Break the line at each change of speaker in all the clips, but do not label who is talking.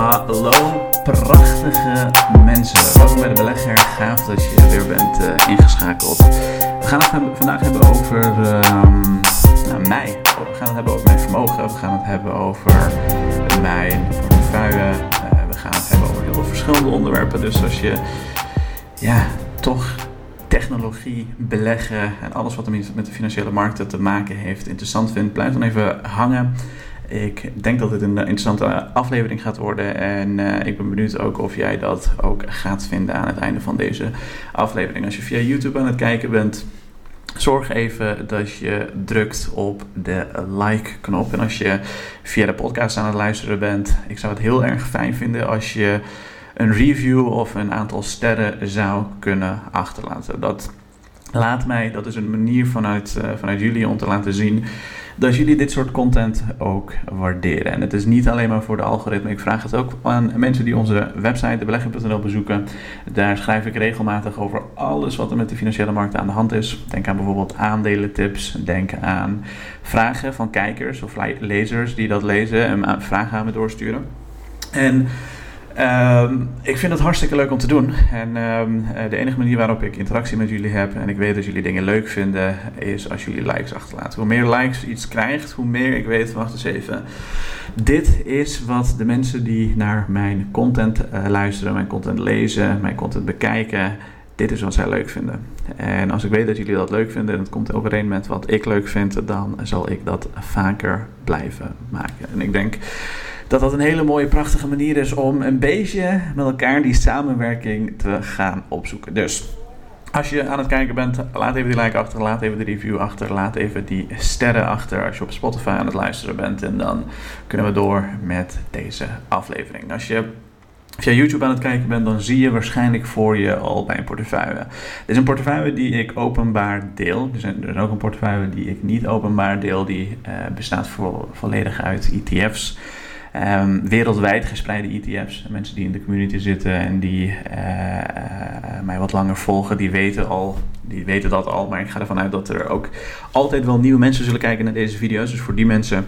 Hallo prachtige mensen. Welkom bij de belegger. Gaaf dat je weer bent uh, ingeschakeld. We gaan het vandaag hebben over um, nou, mij. We gaan het hebben over mijn vermogen. We gaan het hebben over mijn portefeuille. Uh, we gaan het hebben over heel veel verschillende onderwerpen. Dus als je ja, toch technologie, beleggen en alles wat met de financiële markten te maken heeft interessant vindt, blijf dan even hangen. Ik denk dat dit een interessante aflevering gaat worden. En uh, ik ben benieuwd ook of jij dat ook gaat vinden aan het einde van deze aflevering. Als je via YouTube aan het kijken bent, zorg even dat je drukt op de like-knop. En als je via de podcast aan het luisteren bent, ik zou het heel erg fijn vinden als je een review of een aantal sterren zou kunnen achterlaten. Dat laat mij, dat is een manier vanuit, uh, vanuit jullie om te laten zien dat jullie dit soort content ook waarderen. En het is niet alleen maar voor de algoritme. Ik vraag het ook aan mensen die onze website, debelegger.nl, bezoeken. Daar schrijf ik regelmatig over alles wat er met de financiële markten aan de hand is. Denk aan bijvoorbeeld aandelentips. Denk aan vragen van kijkers of lezers die dat lezen en vragen aan me doorsturen. En Um, ik vind het hartstikke leuk om te doen. En um, de enige manier waarop ik interactie met jullie heb en ik weet dat jullie dingen leuk vinden, is als jullie likes achterlaten. Hoe meer likes iets krijgt, hoe meer ik weet, wacht eens even. Dit is wat de mensen die naar mijn content uh, luisteren, mijn content lezen, mijn content bekijken, dit is wat zij leuk vinden. En als ik weet dat jullie dat leuk vinden en het komt overeen met wat ik leuk vind, dan zal ik dat vaker blijven maken. En ik denk dat dat een hele mooie, prachtige manier is om een beetje met elkaar die samenwerking te gaan opzoeken. Dus als je aan het kijken bent, laat even die like achter, laat even de review achter, laat even die sterren achter als je op Spotify aan het luisteren bent. En dan kunnen we door met deze aflevering. Als je via YouTube aan het kijken bent, dan zie je waarschijnlijk voor je al bij een portefeuille. Dit is een portefeuille die ik openbaar deel. Er, zijn, er is ook een portefeuille die ik niet openbaar deel, die uh, bestaat volledig uit ETF's. Um, wereldwijd gespreide ETF's. Mensen die in de community zitten en die uh, mij wat langer volgen, die weten, al, die weten dat al. Maar ik ga ervan uit dat er ook altijd wel nieuwe mensen zullen kijken naar deze video's. Dus voor die mensen,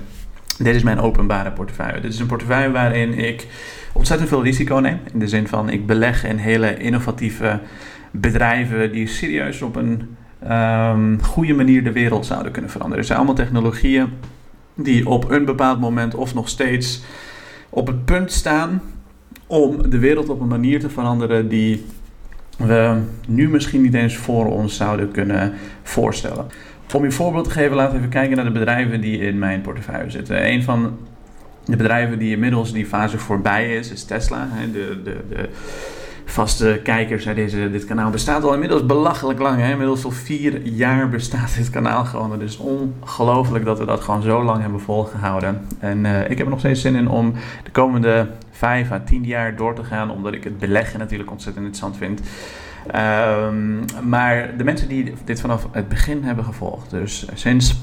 dit is mijn openbare portefeuille. Dit is een portefeuille waarin ik ontzettend veel risico neem. In de zin van ik beleg in hele innovatieve bedrijven die serieus op een um, goede manier de wereld zouden kunnen veranderen. Er zijn allemaal technologieën die op een bepaald moment of nog steeds op het punt staan om de wereld op een manier te veranderen die we nu misschien niet eens voor ons zouden kunnen voorstellen. Om je een voorbeeld te geven, laten we even kijken naar de bedrijven die in mijn portefeuille zitten. Een van de bedrijven die inmiddels die fase voorbij is, is Tesla. De, de, de vaste kijkers naar deze, dit kanaal bestaat al inmiddels belachelijk lang. Hè? Inmiddels al vier jaar bestaat dit kanaal gewoon. Het is ongelooflijk dat we dat gewoon zo lang hebben volgehouden. En uh, ik heb er nog steeds zin in om de komende vijf à tien jaar door te gaan. Omdat ik het beleggen natuurlijk ontzettend interessant vind. Um, maar de mensen die dit vanaf het begin hebben gevolgd, dus sinds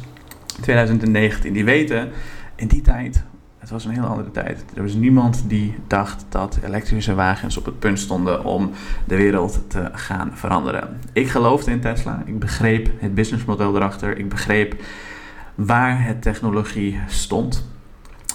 2019, die weten in die tijd het was een heel andere tijd. Er was niemand die dacht dat elektrische wagens op het punt stonden om de wereld te gaan veranderen. Ik geloofde in Tesla. Ik begreep het businessmodel erachter. Ik begreep waar het technologie stond.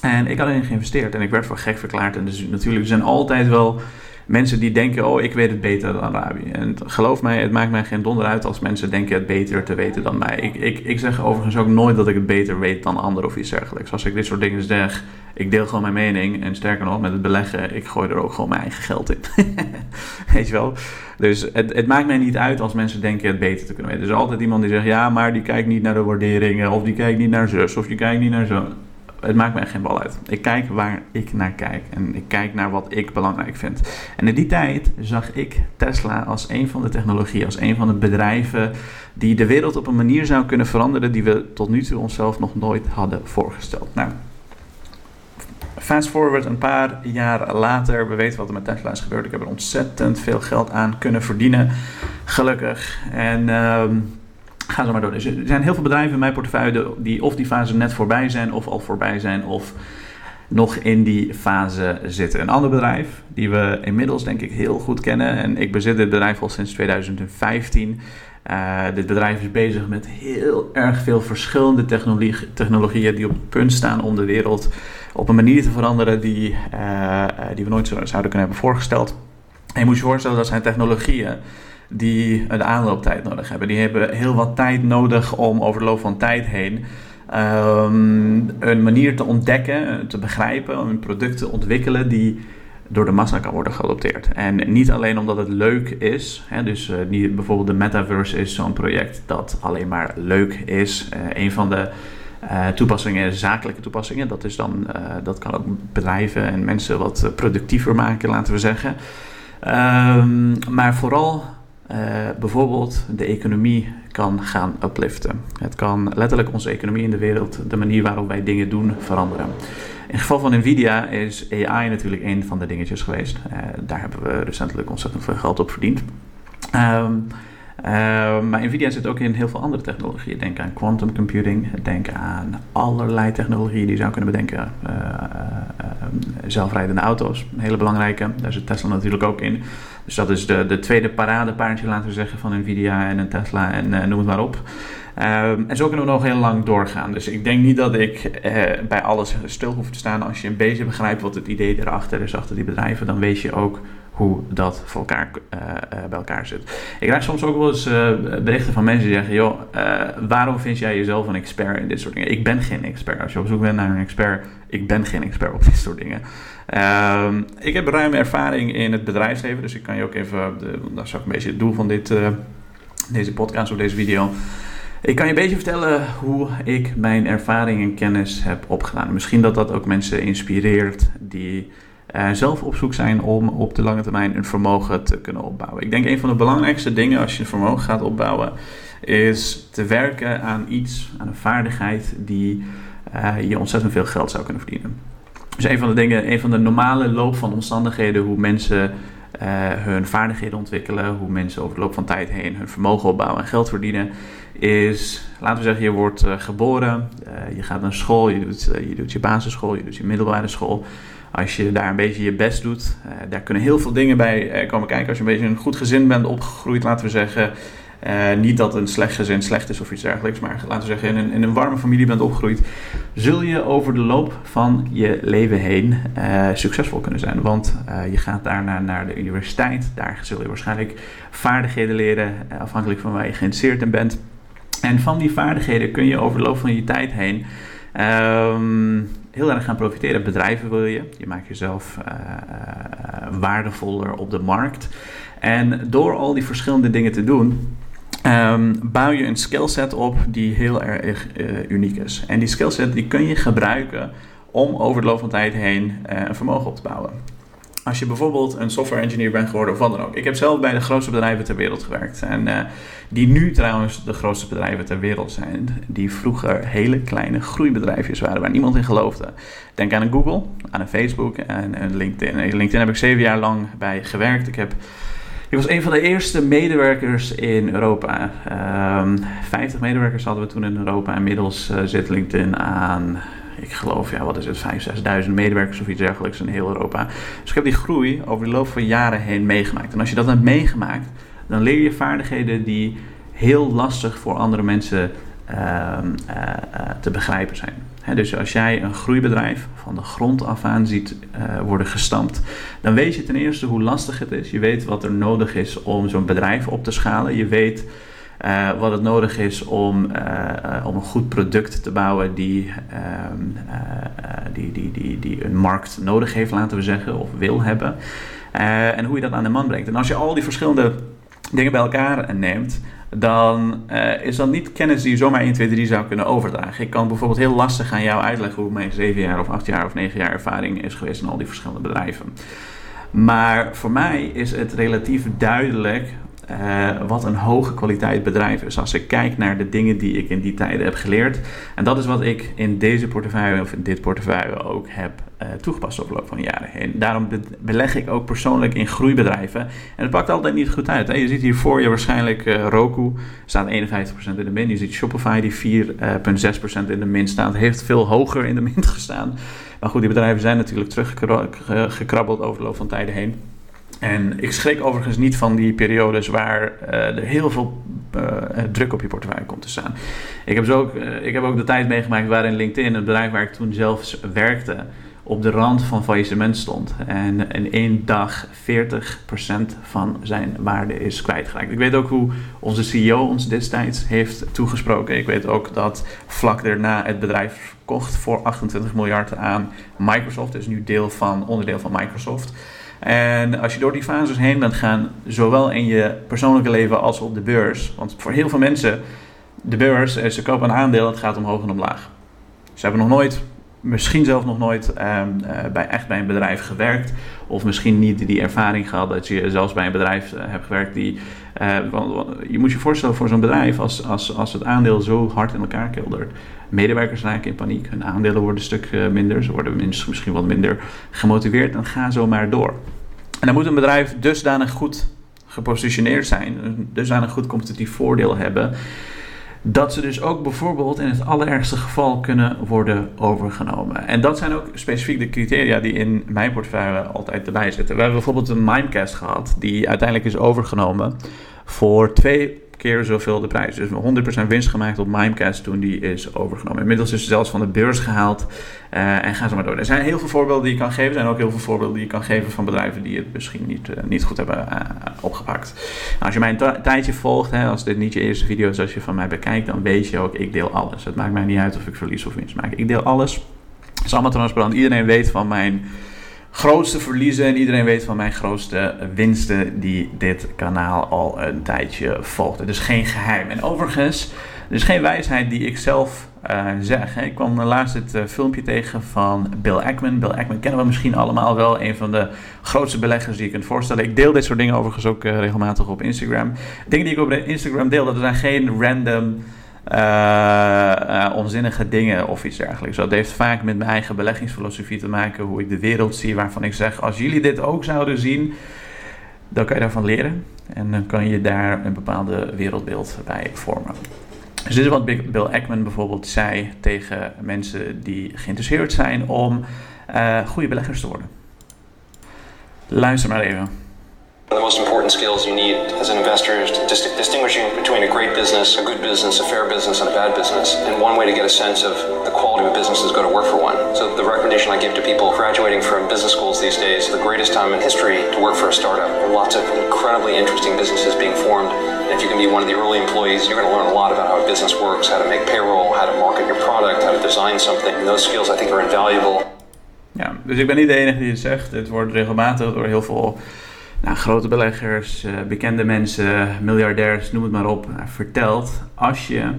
En ik had erin geïnvesteerd en ik werd voor gek verklaard. En dus natuurlijk, zijn altijd wel mensen die denken, oh, ik weet het beter dan Arabië. En geloof mij, het maakt mij geen donder uit als mensen denken het beter te weten dan mij. Ik, ik, ik zeg overigens ook nooit dat ik het beter weet dan anderen of iets dergelijks. Als ik dit soort dingen zeg, ik deel gewoon mijn mening. En sterker nog, met het beleggen, ik gooi er ook gewoon mijn eigen geld in. weet je wel? Dus het, het maakt mij niet uit als mensen denken het beter te kunnen weten. Er is altijd iemand die zegt, ja, maar die kijkt niet naar de waarderingen. Of die kijkt niet naar zus, of die kijkt niet naar zo het maakt me geen bal uit. Ik kijk waar ik naar kijk en ik kijk naar wat ik belangrijk vind. En in die tijd zag ik Tesla als een van de technologieën, als een van de bedrijven die de wereld op een manier zou kunnen veranderen die we tot nu toe onszelf nog nooit hadden voorgesteld. Nou, fast forward een paar jaar later, we weten wat er met Tesla is gebeurd. Ik heb er ontzettend veel geld aan kunnen verdienen, gelukkig. En... Ehm, Ga zo maar door. Dus er zijn heel veel bedrijven in mijn portefeuille die of die fase net voorbij zijn, of al voorbij zijn, of nog in die fase zitten. Een ander bedrijf die we inmiddels denk ik heel goed kennen, en ik bezit dit bedrijf al sinds 2015. Uh, eh, dit bedrijf is bezig met heel erg veel verschillende technologie, technologieën die op het punt staan om de wereld op een manier te veranderen die, die we nooit zouden kunnen hebben voorgesteld. En je moet je voorstellen, dat zijn technologieën die een aanlooptijd nodig hebben. Die hebben heel wat tijd nodig om over de loop van tijd heen um, een manier te ontdekken, te begrijpen, een product te ontwikkelen die door de massa kan worden geadopteerd. En niet alleen omdat het leuk is, hè, dus uh, niet, bijvoorbeeld de Metaverse is zo'n project dat alleen maar leuk is. Uh, een van de uh, toepassingen, zakelijke toepassingen, dat, is dan, dat kan ook bedrijven en mensen wat productiever maken, laten we zeggen. Um, maar vooral bijvoorbeeld de economie kan gaan upliften. Het kan letterlijk onze economie in de wereld, de manier waarop wij dingen doen, veranderen. In het geval van Nvidia is AI natuurlijk een van de dingetjes geweest. Uh, daar hebben we recentelijk ontzettend veel geld op verdiend. Um, uh, maar Nvidia zit ook in heel veel andere technologieën. Denk aan quantum computing, denk aan allerlei technologieën die je zou kunnen bedenken. Zelfrijdende auto's, een hele belangrijke. Daar zit Tesla natuurlijk ook in. Dus dat is de, de tweede paradepaardje, laten we zeggen, van Nvidia en een Tesla en noem het maar op. Ehm, en zo kunnen we nog heel lang doorgaan. Dus ik denk niet dat ik bij alles stil hoef te staan. Als je een beetje begrijpt wat het idee erachter is, achter die bedrijven, dan weet je ook hoe dat voor elkaar, uh, bij elkaar zit. Ik krijg soms ook wel eens uh, berichten van mensen die zeggen: joh, waarom vind jij jezelf een expert in dit soort dingen? Ik ben geen expert. Als je op zoek bent naar een expert, ik ben geen expert op dit soort dingen. Ehm, ik heb ruime ervaring in het bedrijfsleven, dus ik kan je ook even, de, dat is ook een beetje het doel van dit, deze podcast of deze video. Ik kan je een beetje vertellen hoe ik mijn ervaring en kennis heb opgedaan. Misschien dat dat ook mensen inspireert die uh, zelf op zoek zijn om op de lange termijn een vermogen te kunnen opbouwen. Ik denk een van de belangrijkste dingen als je een vermogen gaat opbouwen, is te werken aan iets, aan een vaardigheid die uh, je ontzettend veel geld zou kunnen verdienen. Dus een van de dingen, een van de normale loop van omstandigheden, hoe mensen uh, hun vaardigheden ontwikkelen, hoe mensen over de loop van tijd heen hun vermogen opbouwen en geld verdienen, is, laten we zeggen, je wordt geboren, je gaat naar school, je je doet je basisschool, je doet je middelbare school. Als je daar een beetje je best doet, uh, daar kunnen heel veel dingen bij uh, komen kijken. Als je een beetje een goed gezin bent opgegroeid, laten we zeggen. Uh, niet dat een slecht gezin slecht is of iets dergelijks, maar laten we zeggen in een, in een warme familie bent opgegroeid, zul je over de loop van je leven heen succesvol kunnen zijn. Want je gaat daarna naar de universiteit, daar zul je waarschijnlijk vaardigheden leren, afhankelijk van waar je geïnteresseerd in bent. En van die vaardigheden kun je over de loop van je tijd heen um, heel erg gaan profiteren. Bedrijven wil je. Je maakt jezelf uh, uh, waardevoller op de markt. En door al die verschillende dingen te doen, um, bouw je een skillset op die heel erg uh, uniek is. En die skillset die kun je gebruiken om over de loop van tijd heen een vermogen op te bouwen. Als je bijvoorbeeld een software engineer bent geworden of wat dan ook. Ik heb zelf bij de grootste bedrijven ter wereld gewerkt. En uh, die nu trouwens de grootste bedrijven ter wereld zijn. Die vroeger hele kleine groeibedrijfjes waren waar niemand in geloofde. Denk aan een Google, aan een Facebook en een LinkedIn. LinkedIn heb ik zeven jaar lang bij gewerkt. Ik heb... Ik was een van de eerste medewerkers in Europa. Ehm, 50 medewerkers hadden we toen in Europa. Inmiddels uh, zit LinkedIn aan ik geloof, ja, wat is het, 5.000, 6.000 medewerkers of iets dergelijks in heel Europa. Dus ik heb die groei over de loop van jaren heen meegemaakt. En als je dat hebt meegemaakt, dan leer je vaardigheden die heel lastig voor andere mensen uh, uh, te begrijpen zijn. dus als jij een groeibedrijf van de grond af aan ziet uh, worden gestampt, dan weet je ten eerste hoe lastig het is. Je weet wat er nodig is om zo'n bedrijf op te schalen. Je weet uh, wat het nodig is om, uh, om een goed product te bouwen die, ehm, die, die, die, die een markt nodig heeft, laten we zeggen, of wil hebben. en hoe je dat aan de man brengt. En als je al die verschillende dingen bij elkaar neemt, dan is dat niet kennis die je zomaar 1, 2, 3 zou kunnen overdragen. Ik kan bijvoorbeeld heel lastig aan jou uitleggen hoe mijn 7 jaar of 8 jaar of 9 jaar ervaring is geweest in al die verschillende bedrijven. Maar voor mij is het relatief duidelijk uh, wat een hoge kwaliteit bedrijf is. Als ik kijk naar de dingen die ik in die tijden heb geleerd. En dat is wat ik in deze portefeuille of in dit portefeuille ook heb uh, toegepast over de loop van jaren heen. Daarom beleg ik ook persoonlijk in groeibedrijven. En het pakt altijd niet goed uit. Je ziet hier voor je waarschijnlijk uh, Roku, staat 51% in de min. Je ziet Shopify die 4,6% in de min staat. Heeft veel hoger in de min gestaan. Maar goed, die bedrijven zijn natuurlijk teruggekrabbeld over de loop van tijden heen. En ik schrik overigens niet van die periodes waar uh, er heel veel uh, druk op je portefeuille komt te staan. Ik heb, zo ook, ik heb ook de tijd meegemaakt waarin LinkedIn, het bedrijf waar ik toen zelf werkte, op de rand van faillissement stond. En in één dag 40% van zijn waarde is kwijtgeraakt. Ik weet ook hoe onze CEO ons destijds heeft toegesproken. Ik weet ook dat vlak daarna het bedrijf kocht voor 28 miljard aan Microsoft. Is nu deel van, onderdeel van Microsoft. En als je door die fases heen bent gaan, zowel in je persoonlijke leven als op de beurs. Want voor heel veel mensen, de beurs, ze kopen een aandeel, het gaat omhoog en omlaag. Ze hebben nog nooit misschien zelf nog nooit ehm, eh, bij, echt bij een bedrijf gewerkt. Of misschien niet die ervaring gehad dat je zelfs bij een bedrijf uh, hebt gewerkt die. Want, je moet je voorstellen voor zo'n bedrijf als, als, als het aandeel zo hard in elkaar keldert. Medewerkers raken in paniek, hun aandelen worden een stuk minder, ze worden misschien wat minder gemotiveerd en gaan zo maar door. En dan moet een bedrijf dusdanig goed gepositioneerd zijn, dusdanig goed competitief voordeel hebben dat ze dus ook bijvoorbeeld in het allerergste geval kunnen worden overgenomen. En dat zijn ook specifiek de criteria die in mijn portefeuille altijd erbij zitten. We hebben bijvoorbeeld een Mimecast gehad, die uiteindelijk is overgenomen voor twee keer zoveel de prijs. Dus 100% winst gemaakt op Mimecast toen die is overgenomen. Inmiddels is ze zelfs van de beurs gehaald uh, en gaan ze maar door. Er zijn heel veel voorbeelden die je kan geven. Er zijn ook heel veel voorbeelden die je kan geven van bedrijven die het misschien niet, uh, niet goed hebben uh, opgepakt. Nou, als je mij een tijdje volgt, hè, als dit niet je eerste video is als je van mij bekijkt, dan weet je ook, ik deel alles. Het maakt mij niet uit of ik verlies of winst maak. Ik deel alles. Het is allemaal transparant. Iedereen weet van mijn grootste verliezen en iedereen weet van mijn grootste winsten die dit kanaal al een tijdje volgt. Het is geen geheim. En overigens, er is geen wijsheid die ik zelf uh, zeg. Ik kwam laatst het uh, filmpje tegen van Bill Ackman. Bill Ackman kennen we misschien allemaal wel. Een van de grootste beleggers die je kunt voorstellen. Ik deel dit soort dingen overigens ook uh, regelmatig op Instagram. Dingen die ik op Instagram deel, dat zijn geen random uh, onzinnige dingen of iets dergelijks. Dat heeft vaak met mijn eigen beleggingsfilosofie te maken, hoe ik de wereld zie, waarvan ik zeg: als jullie dit ook zouden zien, dan kan je daarvan leren en dan kan je daar een bepaalde wereldbeeld bij vormen. Dus dit is wat Bill Ackman bijvoorbeeld zei tegen mensen die geïnteresseerd zijn om uh, goede beleggers te worden. Luister maar even.
The most important skills you need as an investor is dis- distinguishing between a great business, a good business, a fair business, and a bad business. And one way to get a sense of the quality of a business is go to work for one. So the recommendation I give to people graduating from business schools these days, the greatest time in history to work for a startup. Lots of incredibly interesting businesses being formed. And if you can be one of the early employees, you're going to learn a lot about how a business works, how to make payroll, how to market your product, how to design something. And those skills I think are invaluable.
Ja, dus ik ben niet de enige die het zegt. Het wordt regelmatig door heel veel nou, grote beleggers, eh, bekende mensen, miljardairs, noem het maar op, eh, vertelt. Als je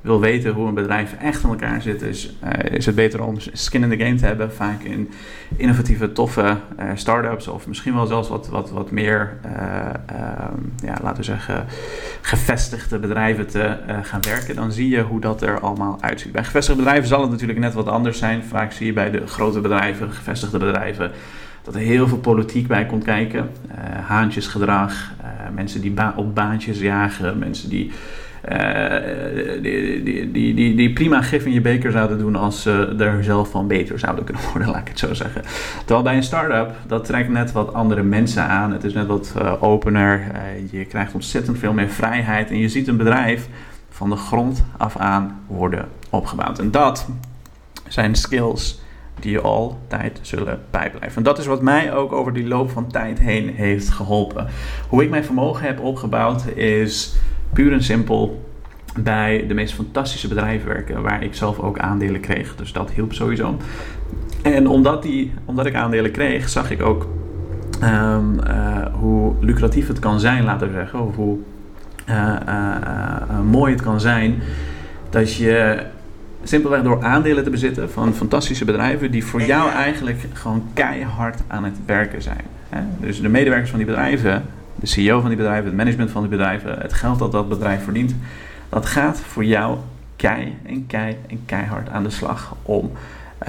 wil weten hoe een bedrijf echt in elkaar zit, is, uh, is het beter om skin in the game te hebben. Vaak in innovatieve, toffe uh, start-ups of misschien wel zelfs wat, wat, wat meer, uh, ja, laten we zeggen, gevestigde bedrijven te gaan werken. Dan zie je hoe dat er allemaal uitziet. Bij gevestigde bedrijven zal het natuurlijk net wat anders zijn. Vaak zie je bij de grote bedrijven, gevestigde bedrijven dat er heel veel politiek bij komt kijken. Uh, haantjesgedrag, uh, mensen die op baantjes jagen, mensen die, uh, die, die, die, die, die, prima gif in je beker zouden doen als ze er zelf van beter zouden kunnen worden, laat ik het zo zeggen. Terwijl bij een start-up, dat trekt net wat andere mensen aan. Het is net wat opener. je krijgt ontzettend veel meer vrijheid en je ziet een bedrijf van de grond af aan worden opgebouwd. En dat zijn skills die je altijd zullen bijblijven. En dat is wat mij ook over die loop van tijd heen heeft geholpen. Hoe ik mijn vermogen heb opgebouwd is puur en simpel bij de meest fantastische bedrijven werken, waar ik zelf ook aandelen kreeg. Dus dat hielp sowieso. En omdat, die, omdat ik aandelen kreeg, zag ik ook um, uh, hoe lucratief het kan zijn, laten we zeggen, of hoe uh, uh, mooi het kan zijn dat je simpelweg door aandelen te bezitten van fantastische bedrijven die voor jou eigenlijk gewoon keihard aan het werken zijn. Dus de medewerkers van die bedrijven, de CEO van die bedrijven, het management van die bedrijven, het geld dat dat bedrijf verdient, dat gaat voor jou kei en kei en keihard aan de slag om uh,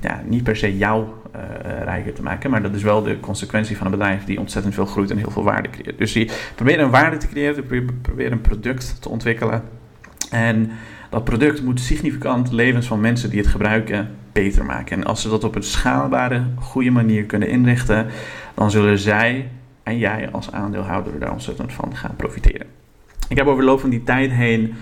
ja, niet per se jou uh, rijker te maken, maar dat is wel de consequentie van een bedrijf die ontzettend veel groeit en heel veel waarde creëert. Dus die proberen een waarde te creëren, proberen een product te ontwikkelen en dat product moet significant levens van mensen die het gebruiken beter maken. En als ze dat op een schaalbare, goede manier kunnen inrichten, dan zullen zij en jij als aandeelhouder daar ontzettend van gaan profiteren. Ik heb over de loop van die tijd heen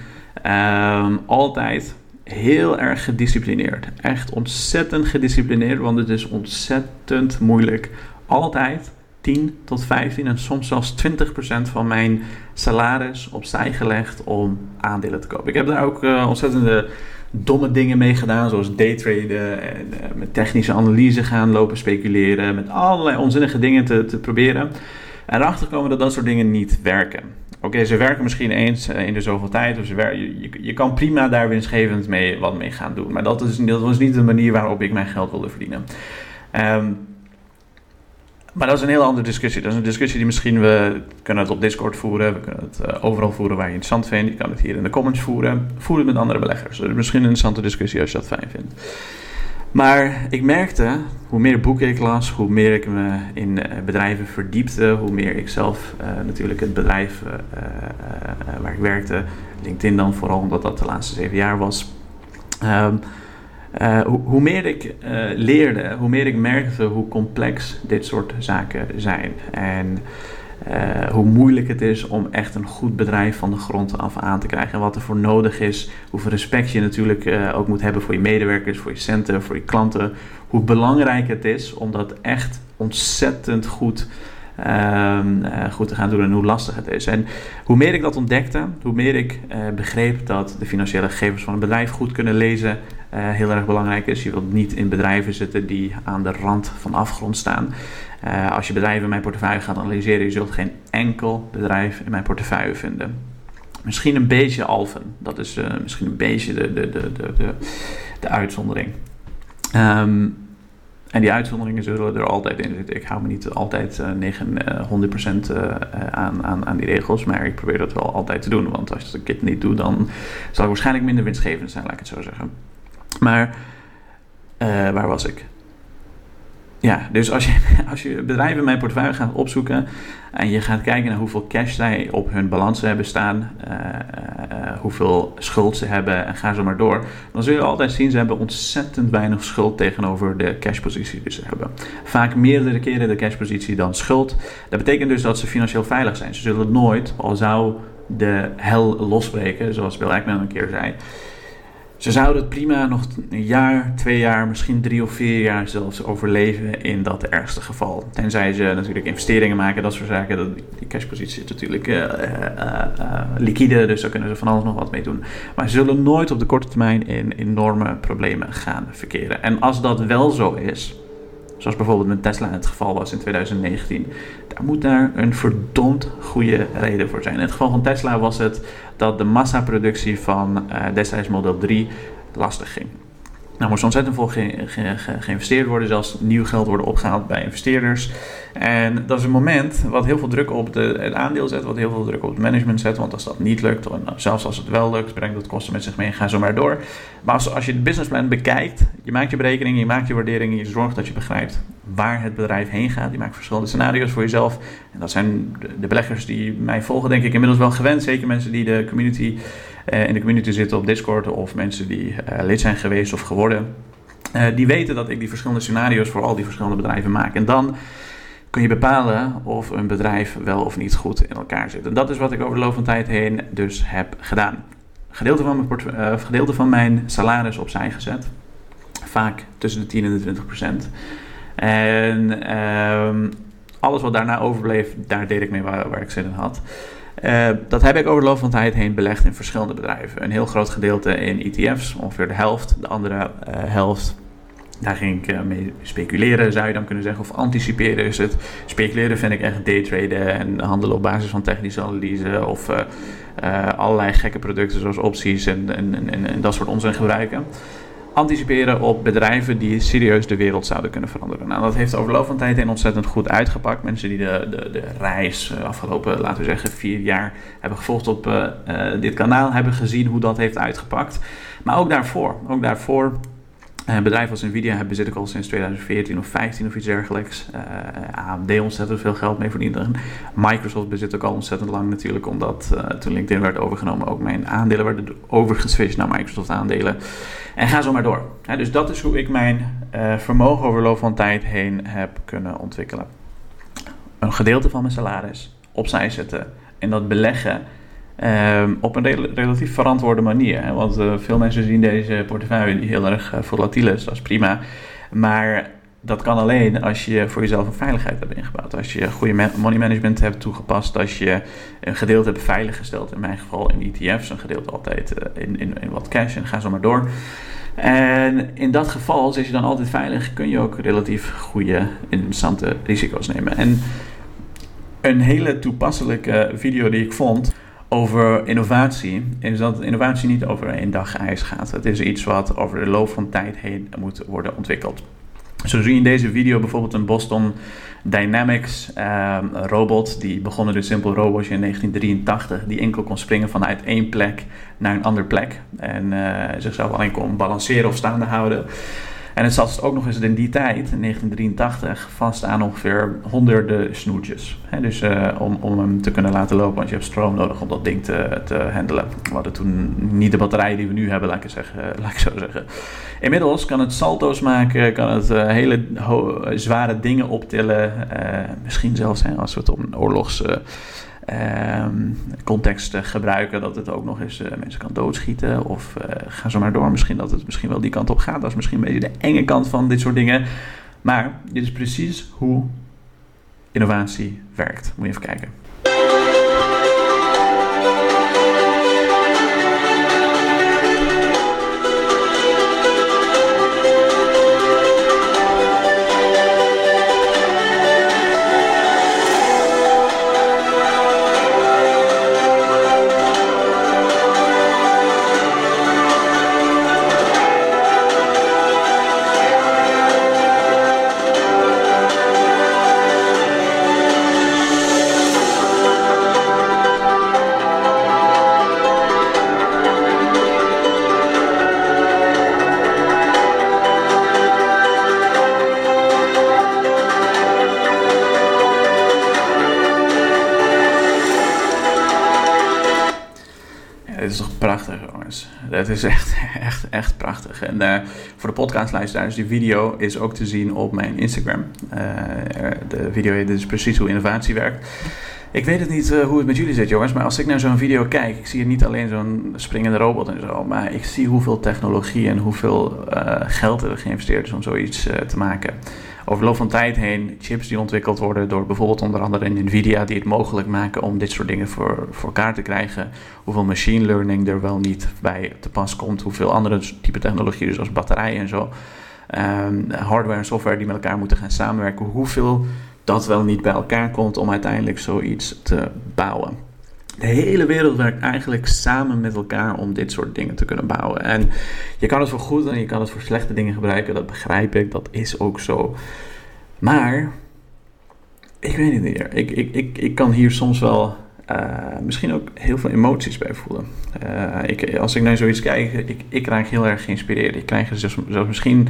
um, altijd heel erg gedisciplineerd. Echt ontzettend gedisciplineerd, want het is ontzettend moeilijk. Altijd 10 tot 15 en soms zelfs 20% van mijn salaris opzij gelegd om aandelen te kopen. Ik heb daar ook uh, ontzettende domme dingen mee gedaan, zoals daytraden en uh, met technische analyse gaan lopen speculeren, met allerlei onzinnige dingen te, te proberen. En erachter komen dat dat soort dingen niet werken. Oké, ze werken misschien eens eh, in de zoveel tijd. Of ze je, je, kan prima daar winstgevend mee wat mee gaan doen. Maar dat, is, dat was niet de manier waarop ik mijn geld wilde verdienen. Um, maar dat is een heel andere discussie. Dat is een discussie die misschien we kunnen het op Discord voeren. We kunnen het uh, overal voeren waar je interessant vindt. Je kan het hier in de comments voeren. Voer het met andere beleggers. Dat is misschien een interessante discussie als je dat fijn vindt. Maar ik merkte, hoe meer boeken ik las, hoe meer ik me in uh, bedrijven verdiepte, hoe meer ik zelf uh, natuurlijk het bedrijf waar ik werkte, LinkedIn dan vooral, omdat dat de laatste zeven jaar was. Um, uh, hoe, meer ik uh, leerde, hoe meer ik merkte hoe complex dit soort zaken zijn. En uh, hoe moeilijk het is om echt een goed bedrijf van de grond af aan te krijgen. En wat er voor nodig is. Hoeveel respect je natuurlijk ook moet hebben voor je medewerkers, voor je centen, voor je klanten. Hoe belangrijk het is om dat echt ontzettend goed uh, goed te gaan doen en hoe lastig het is. En hoe meer ik dat ontdekte, hoe meer ik begreep dat de financiële gegevens van een bedrijf goed kunnen lezen uh, heel erg belangrijk is. Je wilt niet in bedrijven zitten die aan de rand van afgrond staan. als je bedrijven in mijn portefeuille gaat analyseren, je zult geen enkel bedrijf in mijn portefeuille vinden. Misschien een beetje Alphen, dat is misschien een beetje de, de, de, de, de, de uitzondering. Um, en die uitzonderingen zullen er altijd in zitten. Ik hou me niet altijd uh, 9, uh, 100% uh, aan, aan, aan die regels, maar ik probeer dat wel altijd te doen. Want als ik het niet doe, dan zal ik waarschijnlijk minder winstgevend zijn, laat ik het zo zeggen. Maar uh, waar was ik? Ja, dus als je, als je bedrijven in mijn portefeuille gaat opzoeken en je gaat kijken naar hoeveel cash zij op hun balans hebben staan, uh, uh, hoeveel schuld ze hebben en ga zo maar door, dan zul je altijd zien ze hebben ontzettend weinig schuld tegenover de cashpositie die ze hebben. Vaak meerdere keren de cashpositie dan schuld. Dat betekent dus dat ze financieel veilig zijn. Ze zullen nooit, al zou de hel losbreken, zoals Bill Ackman een keer zei, ze zouden het prima nog een jaar, twee jaar, misschien drie of vier jaar zelfs overleven in dat ergste geval. Tenzij ze natuurlijk investeringen maken, dat soort zaken. Dat, die cashpositie is natuurlijk uh, uh, uh, liquide, dus daar kunnen ze van alles nog wat mee doen. Maar ze zullen nooit op de korte termijn in enorme problemen gaan verkeren. En als dat wel zo is, zoals bijvoorbeeld met Tesla het geval was in 2019, daar moet daar een verdomd goede reden voor zijn. In het geval van Tesla was het dat de massaproductie van uh, destijds Model 3 lastig ging. Nou moest ontzettend veel ge ge ge geïnvesteerd worden, zelfs nieuw geld worden opgehaald bij investeerders. En dat is een moment wat heel veel druk op de, het aandeel zet, wat heel veel druk op het management zet. Want als dat niet lukt, of zelfs als het wel lukt, brengt dat kosten met zich mee en ga zo maar door. Maar als, als je het businessplan bekijkt, je maakt je berekeningen, je maakt je waarderingen, je zorgt dat je begrijpt waar het bedrijf heen gaat. Je maakt verschillende scenario's voor jezelf. En dat zijn de, beleggers die mij volgen, denk ik inmiddels wel gewend. Zeker mensen die de community, in de community zitten op Discord of mensen die uh, lid zijn geweest of geworden. Uh, die weten dat ik die verschillende scenario's voor al die verschillende bedrijven maak. En dan kun je bepalen of een bedrijf wel of niet goed in elkaar zit. En dat is wat ik over de loop van tijd heen dus heb gedaan. Gedeelte van mijn, gedeelte van mijn salaris opzij gezet. Vaak tussen de 10 en de 20 procent. En um, alles wat daarna overbleef, daar deed ik mee waar, waar ik zin in had. Uh, dat heb ik over de loop van tijd heen belegd in verschillende bedrijven. Een heel groot gedeelte in ETF's, ongeveer de helft. De andere uh, helft daar ging ik mee speculeren, zou je dan kunnen zeggen. Of anticiperen is het. Speculeren vind ik echt daytraden en handelen op basis van technische analyse. Of allerlei gekke producten zoals opties en, en, en, en, dat soort onzin gebruiken. Anticiperen op bedrijven die serieus de wereld zouden kunnen veranderen. Nou, dat heeft over loop van tijd heen ontzettend goed uitgepakt. Mensen die de, de, de reis afgelopen, laten we zeggen, vier jaar hebben gevolgd op uh, dit kanaal, hebben gezien hoe dat heeft uitgepakt. Maar ook daarvoor, ook daarvoor een bedrijf als Nvidia bezit ik al sinds 2014 of 15 of iets dergelijks. Uh, AMD ontzettend veel geld mee verdiend. Microsoft bezit ook al ontzettend lang natuurlijk, omdat uh, toen LinkedIn werd overgenomen ook mijn aandelen werden overgeswitcht naar Microsoft aandelen. En ga zo maar door. Dus dat is hoe ik mijn vermogen over loop van tijd heen heb kunnen ontwikkelen. Een gedeelte van mijn salaris opzij zetten en dat beleggen Ehm, op een relatief verantwoorde manier. Hè? Want uh, veel mensen zien deze portefeuille heel erg uh, volatiel is, dat is prima. Maar dat kan alleen als je voor jezelf een veiligheid hebt ingebouwd. Als je goede money management hebt toegepast. Als je een gedeelte hebt veiliggesteld. In mijn geval in ETF's. Een gedeelte altijd uh, in, in, in wat cash. En ga zo maar door. En in dat geval, zit je dan altijd veilig, kun je ook relatief goede, interessante risico's nemen. En een hele toepasselijke video die ik vond over innovatie, is dat innovatie niet over één dag ijs gaat. Het is iets wat over de loop van tijd heen moet worden ontwikkeld. Zo zie je in deze video bijvoorbeeld een Boston Dynamics um, robot. Die begon met een simpel robotje in 1983. Die enkel kon springen vanuit één plek naar een andere plek. En uh, zichzelf alleen kon balanceren of staande houden. En het zat ook nog eens in die tijd, in 1983, vast aan ongeveer honderden snoertjes. dus uh, om, om hem te kunnen laten lopen, want je hebt stroom nodig om dat ding te, te handelen. We hadden toen niet de batterijen die we nu hebben, laat ik, zeggen, laat ik zo zeggen. Inmiddels kan het salto's maken, kan het uh, hele zware dingen optillen. Uh, misschien zelfs als we het om oorlogs um, context gebruiken. Dat het ook nog eens uh, mensen kan doodschieten. Of uh, ga zo maar door. Misschien dat het misschien wel die kant op gaat. Dat is misschien een beetje de enge kant van dit soort dingen. Maar dit is precies hoe innovatie werkt. Moet je even kijken. Het is echt, echt, echt prachtig. En uh, voor de podcastluisteraars, die video is ook te zien op mijn Instagram. Uh, de video heet dus precies hoe innovatie werkt. Ik weet het niet uh, hoe het met jullie zit, jongens, maar als ik naar zo'n video kijk, ik zie niet alleen zo'n springende robot en zo, maar ik zie hoeveel technologie en hoeveel geld er geïnvesteerd is om zoiets te maken over de loop van tijd heen chips die ontwikkeld worden door bijvoorbeeld onder andere Nvidia, die het mogelijk maken om dit soort dingen voor, voor elkaar te krijgen. Hoeveel machine learning er wel niet bij te pas komt, hoeveel andere type technologieën, zoals batterijen en zo, um, hardware en software die met elkaar moeten gaan samenwerken, hoeveel dat wel niet bij elkaar komt om uiteindelijk zoiets te bouwen. De hele wereld werkt eigenlijk samen met elkaar om dit soort dingen te kunnen bouwen. En je kan het voor goed en je kan het voor slechte dingen gebruiken, dat begrijp ik, dat is ook zo. Maar, ik weet niet meer. Ik, ik, ik, ik kan hier soms wel uh, misschien ook heel veel emoties bij voelen. Uh, ik, als ik naar zoiets kijk, ik, ik krijg heel erg geïnspireerd. Ik krijg zelfs, zelfs misschien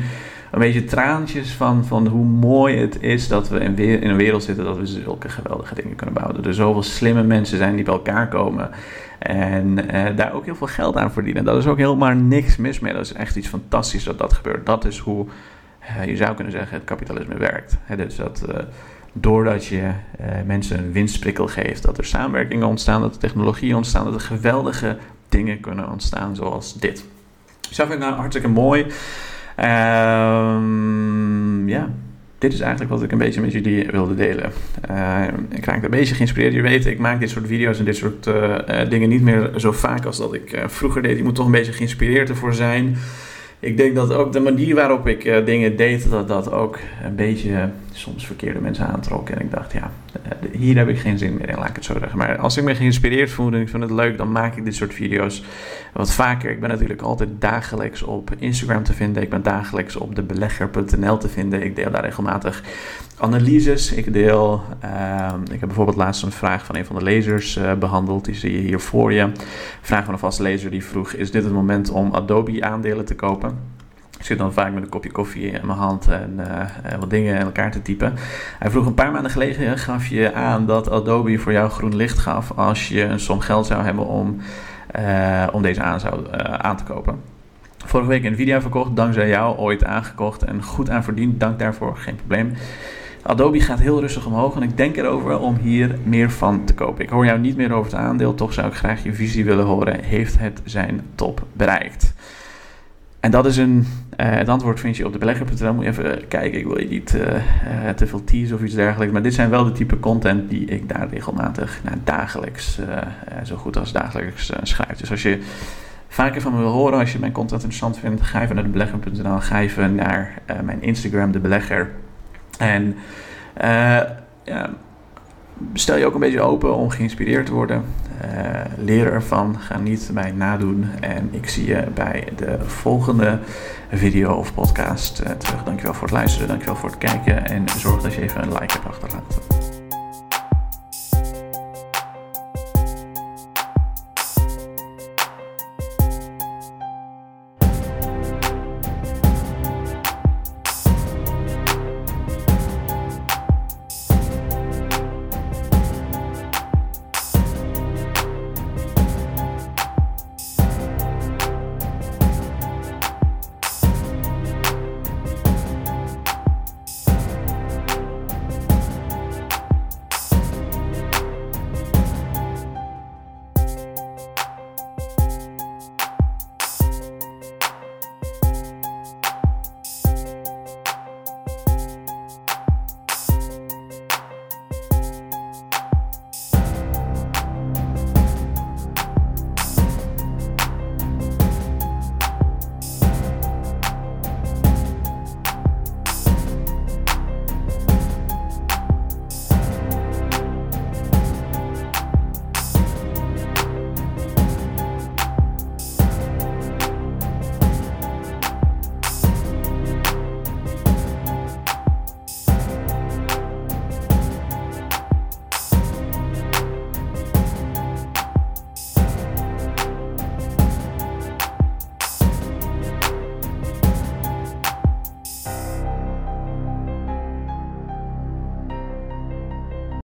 een beetje traantjes van, van hoe mooi het is dat we in, in een wereld zitten dat we zulke geweldige dingen kunnen bouwen. Dat er zoveel slimme mensen zijn die bij elkaar komen. En uh, daar ook heel veel geld aan verdienen. Dat is ook helemaal niks mis mee. Dat is echt iets fantastisch dat dat gebeurt. Dat is hoe je zou kunnen zeggen het kapitalisme werkt. dus dat doordat je mensen een winstprikkel geeft, dat er samenwerkingen ontstaan, dat er technologieën ontstaan, dat er geweldige dingen kunnen ontstaan zoals dit. Dus dat vind ik nou hartstikke mooi. Um, ja, dit is eigenlijk wat ik een beetje met jullie wilde delen. Uh, ik raak een beetje geïnspireerd. Je weet, ik maak dit soort video's en dit soort uh, dingen niet meer zo vaak als dat ik vroeger deed. Je moet toch een beetje geïnspireerd ervoor zijn ik denk dat ook de manier waarop ik dingen deed, dat dat ook een beetje soms verkeerde mensen aantrok. En ik dacht, ja, uh, hier heb ik geen zin meer in, laat ik het zo zeggen. Maar als ik me geïnspireerd voel en ik vind het leuk, dan maak ik dit soort video's wat vaker. Ik ben natuurlijk altijd dagelijks op Instagram te vinden. Ik ben dagelijks op debelegger.nl te vinden. Ik deel daar regelmatig analyses. Ik deel, uh, ik heb bijvoorbeeld laatst een vraag van een van de lezers uh, behandeld. Die zie je hier voor je. Vraag van een vaste lezer die vroeg: Is dit het moment om Adobe aandelen te kopen? Ik zit dan vaak met een kopje koffie in mijn hand en uh, wat dingen in elkaar te typen. Hij vroeg een paar maanden geleden: gaf je aan dat Adobe voor jou groen licht gaf als je een som geld zou hebben om, om deze aan, zou, aan te kopen? Vorige week een video verkocht, dankzij jou ooit aangekocht en goed aan verdiend. Dank daarvoor, geen probleem. Adobe gaat heel rustig omhoog en ik denk erover om hier meer van te kopen. Ik hoor jou niet meer over het aandeel, toch zou ik graag je visie willen horen. Heeft het zijn top bereikt? En dat is een. Uh, het antwoord vind je op de belegger.nl. Moet je even kijken. Ik wil je niet uh, te veel tease of iets dergelijks. Maar dit zijn wel de type content die ik daar regelmatig nou, dagelijks, zo goed als dagelijks schrijf. Dus als je vaker van me wil horen, als je mijn content interessant vindt, ga even naar de belegger.nl. Ga even naar mijn Instagram, de belegger. En ja, stel je ook een beetje open om geïnspireerd te worden. Uh, leer ervan, ga niet mij nadoen. En ik zie je bij de volgende video of podcast uh, terug. Dankjewel voor het luisteren, dankjewel voor het kijken. En zorg dat je even een like hebt achterlaten.